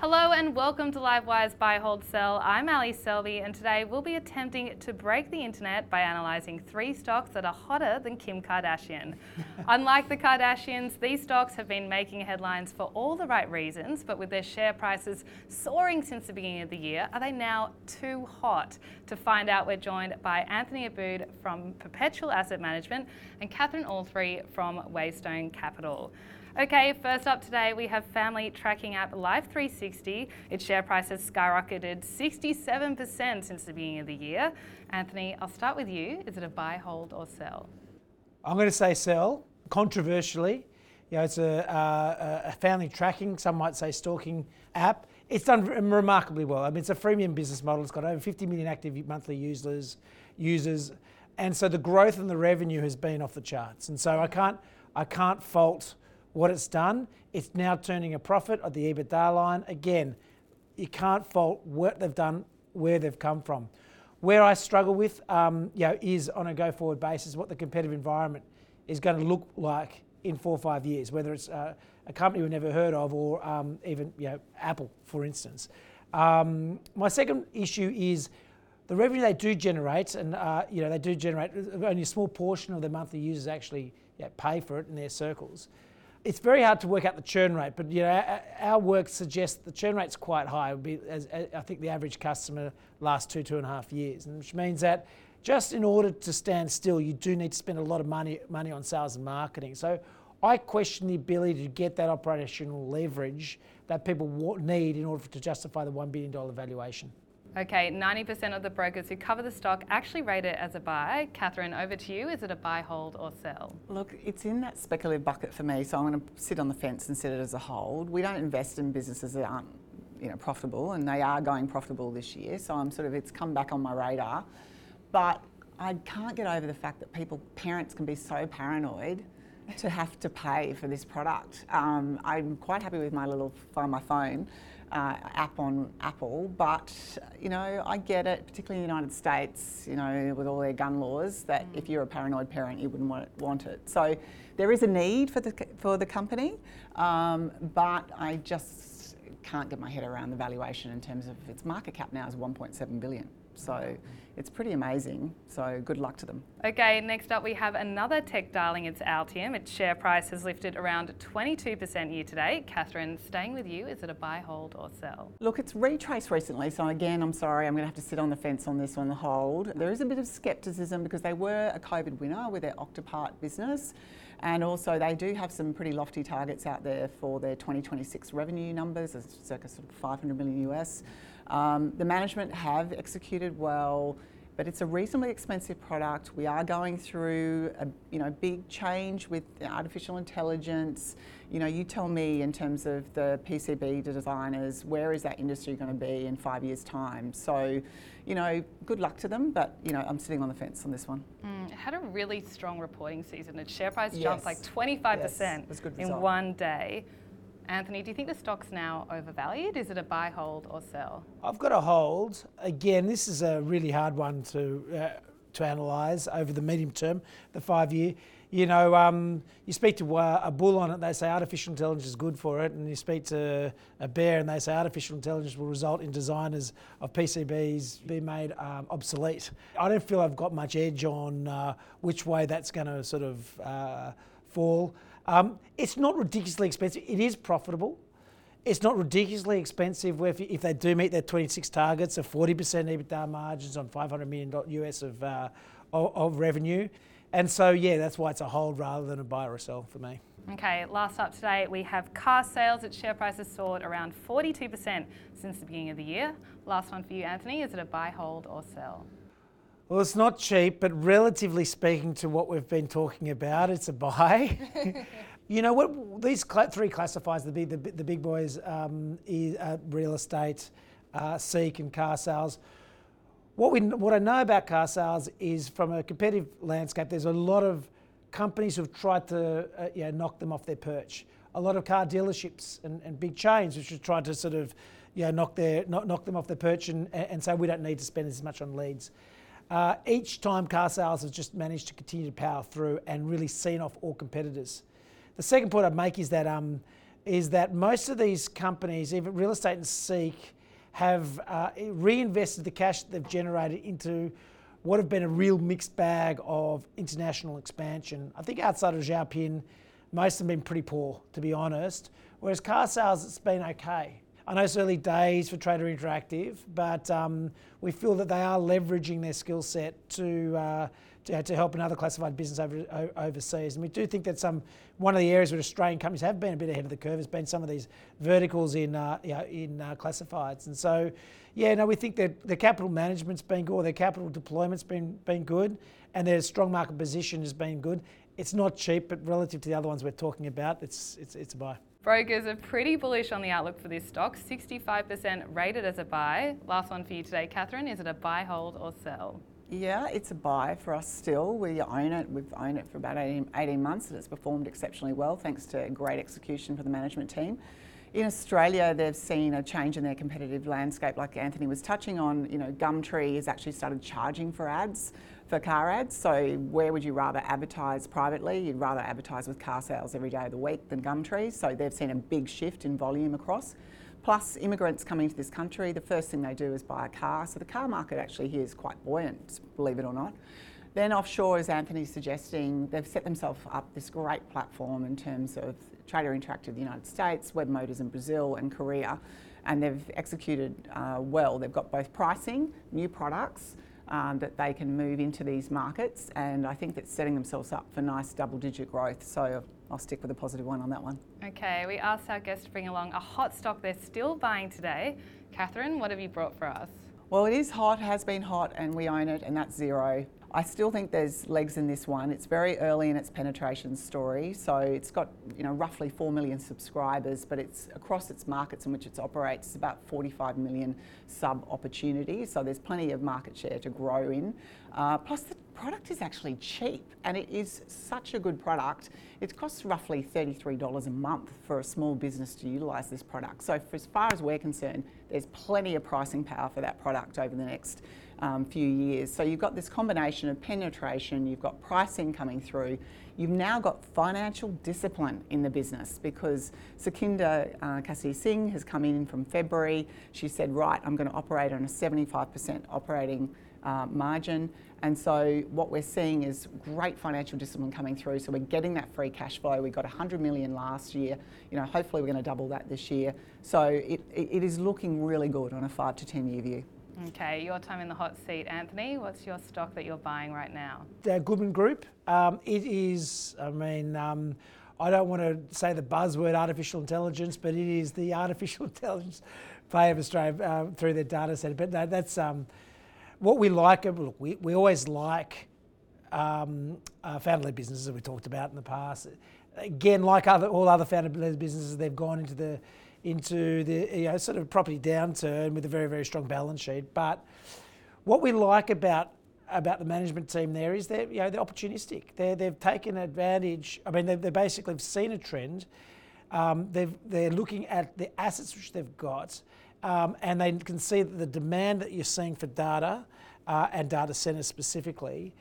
Hello and welcome to Livewire's Buy Hold Sell. I'm Ally Selby and today we'll be attempting to break the internet by analysing three stocks that are hotter than Kim Kardashian. Unlike the Kardashians, these stocks have been making headlines for all the right reasons, but with their share prices soaring since the beginning of the year, are they now too hot? To find out, we're joined by Anthony Aboud from Perpetual Asset Management and Catherine Allfrey from WaveStone Capital. Okay, first up today we have family tracking app Life360. Its share price has skyrocketed 67% since the beginning of the year. Anthony, I'll start with you. Is it a buy, hold, or sell? I'm going to say sell, controversially. You know, it's a, uh, a family tracking, some might say stalking app. It's done remarkably well. I mean, it's a freemium business model. It's got over 50 million active monthly users, users, and so the growth in the revenue has been off the charts. And so I can't, I can't fault what it's done. It's now turning a profit at the EBITDA line. Again, you can't fault what they've done, where they've come from. Where I struggle with, um, you know, is on a go-forward basis what the competitive environment is going to look like in four or five years, whether it's uh, a company we've never heard of or um, even you know Apple, for instance. Um, my second issue is the revenue they do generate, and uh, you know they do generate only a small portion of their monthly users actually you know, pay for it in their circles it's very hard to work out the churn rate, but you know, our, work suggests the churn rate's quite high. Be, as, as, I think the average customer lasts two, two and a half years, which means that just in order to stand still, you do need to spend a lot of money, money on sales and marketing. So I question the ability to get that operational leverage that people need in order to justify the $1 billion valuation. Okay, 90% of the brokers who cover the stock actually rate it as a buy. Catherine, over to you. Is it a buy, hold, or sell? Look, it's in that speculative bucket for me, so I'm going to sit on the fence and set it as a hold. We don't invest in businesses that aren't you know, profitable, and they are going profitable this year, so I'm sort of, it's come back on my radar. But I can't get over the fact that people, parents can be so paranoid to have to pay for this product. Um, I'm quite happy with my little Find My Phone uh, app on Apple, but you know, I get it, particularly in the United States, you know, with all their gun laws, that mm. if you're a paranoid parent, you wouldn't want, want it. So there is a need for the for the company, um, but I just can't get my head around the valuation in terms of its market cap now is 1.7 billion. So it's pretty amazing. So good luck to them. Okay, next up we have another tech darling. It's Altium. Its share price has lifted around 22% year to date. Catherine, staying with you, is it a buy, hold, or sell? Look, it's retraced recently. So again, I'm sorry, I'm going to have to sit on the fence on this one, the hold. There is a bit of skepticism because they were a COVID winner with their Octopart business. And also, they do have some pretty lofty targets out there for their 2026 revenue numbers, circa sort of 500 million US. Um, the management have executed well, but it's a reasonably expensive product. We are going through a you know big change with artificial intelligence. You know, you tell me in terms of the PCB designers, where is that industry going to be in five years' time? So, you know, good luck to them, but you know, I'm sitting on the fence on this one. Mm, it had a really strong reporting season. Its share price yes. jumped like 25% yes. in one day. Anthony, do you think the stock's now overvalued? Is it a buy, hold, or sell? I've got a hold. Again, this is a really hard one to uh, to analyse over the medium term, the five year. You know, um, you speak to uh, a bull on it, they say artificial intelligence is good for it, and you speak to a bear, and they say artificial intelligence will result in designers of PCBs being made um, obsolete. I don't feel I've got much edge on uh, which way that's going to sort of uh, fall. Um, it's not ridiculously expensive. It is profitable. It's not ridiculously expensive if, if they do meet their 26 targets of 40% EBITDA margins on 500 million US of, uh, of, of revenue. And so, yeah, that's why it's a hold rather than a buy or sell for me. Okay, last up today, we have Carsales. Its share price has soared around 42% since the beginning of the year. Last one for you, Anthony. Is it a buy, hold, or sell? Well, it's not cheap, but relatively speaking to what we've been talking about, it's a buy. you know what? These three classifiers, the big, the, the big boys, um, is, uh, real estate, uh, Seek, and Carsales. What we, what I know about Carsales is, from a competitive landscape, there's a lot of companies who've tried to uh, you know, knock them off their perch. A lot of car dealerships and, and big chains which have tried to sort of you know, knock, their, knock, knock them off their perch and, and say we don't need to spend as much on leads. Uh, each time Carsales has just managed to continue to power through and really seen off all competitors. The second point I'd make is that um, is that most of these companies, even real estate and Seek, have uh, reinvested the cash that they've generated into what have been a real mixed bag of international expansion. I think outside of Zhaopin, most have been pretty poor, to be honest. Whereas Carsales, it's been okay. I know it's early days for Trader Interactive, but um, we feel that they are leveraging their skill set to, uh, to, to help another classified business over, overseas. And we do think that some one of the areas where Australian companies have been a bit ahead of the curve has been some of these verticals in uh, you know, in uh, classifieds. And so, yeah, no, we think that the capital management's been good, or their capital deployment's been been good, and their strong market position has been good. It's not cheap, but relative to the other ones we're talking about, it's it's it's a buy. Brokers are pretty bullish on the outlook for this stock, 65% rated as a buy. Last one for you today, Catherine. Is it a buy, hold, or sell? Yeah, it's a buy for us still. We own it. We've owned it for about 18, 18 months and it's performed exceptionally well thanks to great execution for the management team. In Australia, they've seen a change in their competitive landscape, like Anthony was touching on. You know, Gumtree has actually started charging for ads, for car ads. So, where would you rather advertise privately? You'd rather advertise with Carsales every day of the week than Gumtree. So, they've seen a big shift in volume across. Plus, immigrants coming to this country, the first thing they do is buy a car. So, the car market actually here is quite buoyant, believe it or not. Then offshore, as Anthony's suggesting, they've set themselves up this great platform in terms of Trader Interactive in the United States, Webmotors in Brazil and Korea, and they've executed uh, well. They've got both pricing, new products um, that they can move into these markets, and I think that's setting themselves up for nice double-digit growth. So I'll stick with a positive one on that one. Okay, we asked our guests to bring along a hot stock they're still buying today. Catherine, what have you brought for us? Well, it is hot, has been hot, and we own it, and that's Xero. I still think there's legs in this one. It's very early in its penetration story, so it's got you know roughly four million subscribers, but it's across its markets in which it operates, it's about 45 million sub opportunities. So there's plenty of market share to grow in. Uh, plus, the product is actually cheap, and it is such a good product. It costs roughly $33 a month for a small business to utilise this product. So, for as far as we're concerned, there's plenty of pricing power for that product over the next um, few years. So you've got this combination of penetration, you've got pricing coming through, you've now got financial discipline in the business because Sukhinder uh, Cassidy Singh has come in from February. She said, right, I'm going to operate on a 75% operating uh, margin. And so what we're seeing is great financial discipline coming through. So we're getting that free cash flow. We got 100 million last year. You know, hopefully we're going to double that this year. So it, it is looking really good on a five to 10 year view. Okay, your time in the hot seat, Anthony. What's your stock that you're buying right now? The Goodman Group. Um, it is, I mean, um, I don't want to say the buzzword artificial intelligence, but it is the artificial intelligence play of Australia uh, through their data set. But that, that's um, what we like. Look, we, we always like um, uh, founder-led businesses that we talked about in the past. Again, like other all other founder-led businesses, they've gone into the into the you know, sort of property downturn with a very very strong balance sheet. But what we like about about the management team there is they're you know they're opportunistic. They they've taken advantage. I mean they they basically have seen a trend. Um, they've they're looking at the assets which they've got, um, and they can see that the demand that you're seeing for data uh, and data centers specifically.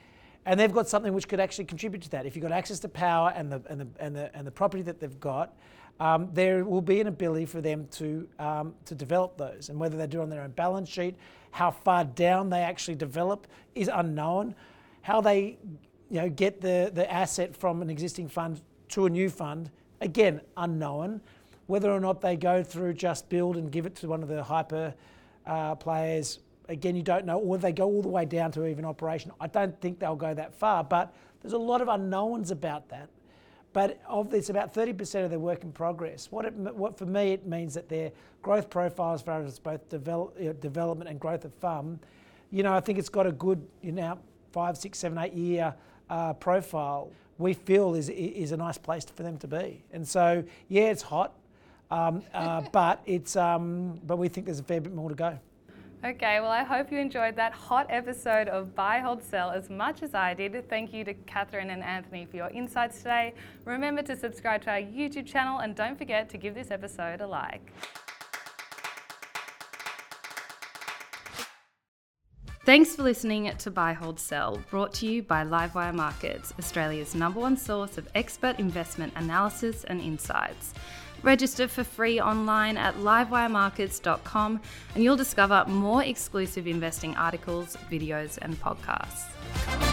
And they've got something which could actually contribute to that. If you've got access to power and the, and the, and the, and the property that they've got, um, there will be an ability for them to, um, to develop those. And whether they do on their own balance sheet, how far down they actually develop is unknown. How they you know, get the, the asset from an existing fund to a new fund, again, unknown. Whether or not they go through just build and give it to one of the hyper uh, players, again, you don't know. Or they go all the way down to even operation. I don't think they'll go that far, but there's a lot of unknowns about that. But of it's about 30% of their work in progress. What, it, what for me it means that their growth profile, as far as both develop, know, development and growth of FUM, you know, I think it's got a good, you know, five, six, seven, eight year uh, profile. We feel is is a nice place for them to be. And so, yeah, it's hot, um, uh, but it's um, but we think there's a fair bit more to go. Okay, well, I hope you enjoyed that hot episode of Buy, Hold, Sell as much as I did. Thank you to Catherine and Anthony for your insights today. Remember to subscribe to our YouTube channel and don't forget to give this episode a like. Thanks for listening to Buy, Hold, Sell, brought to you by Livewire Markets, Australia's number one source of expert investment analysis and insights. Register for free online at livewiremarkets.com and you'll discover more exclusive investing articles, videos, and podcasts.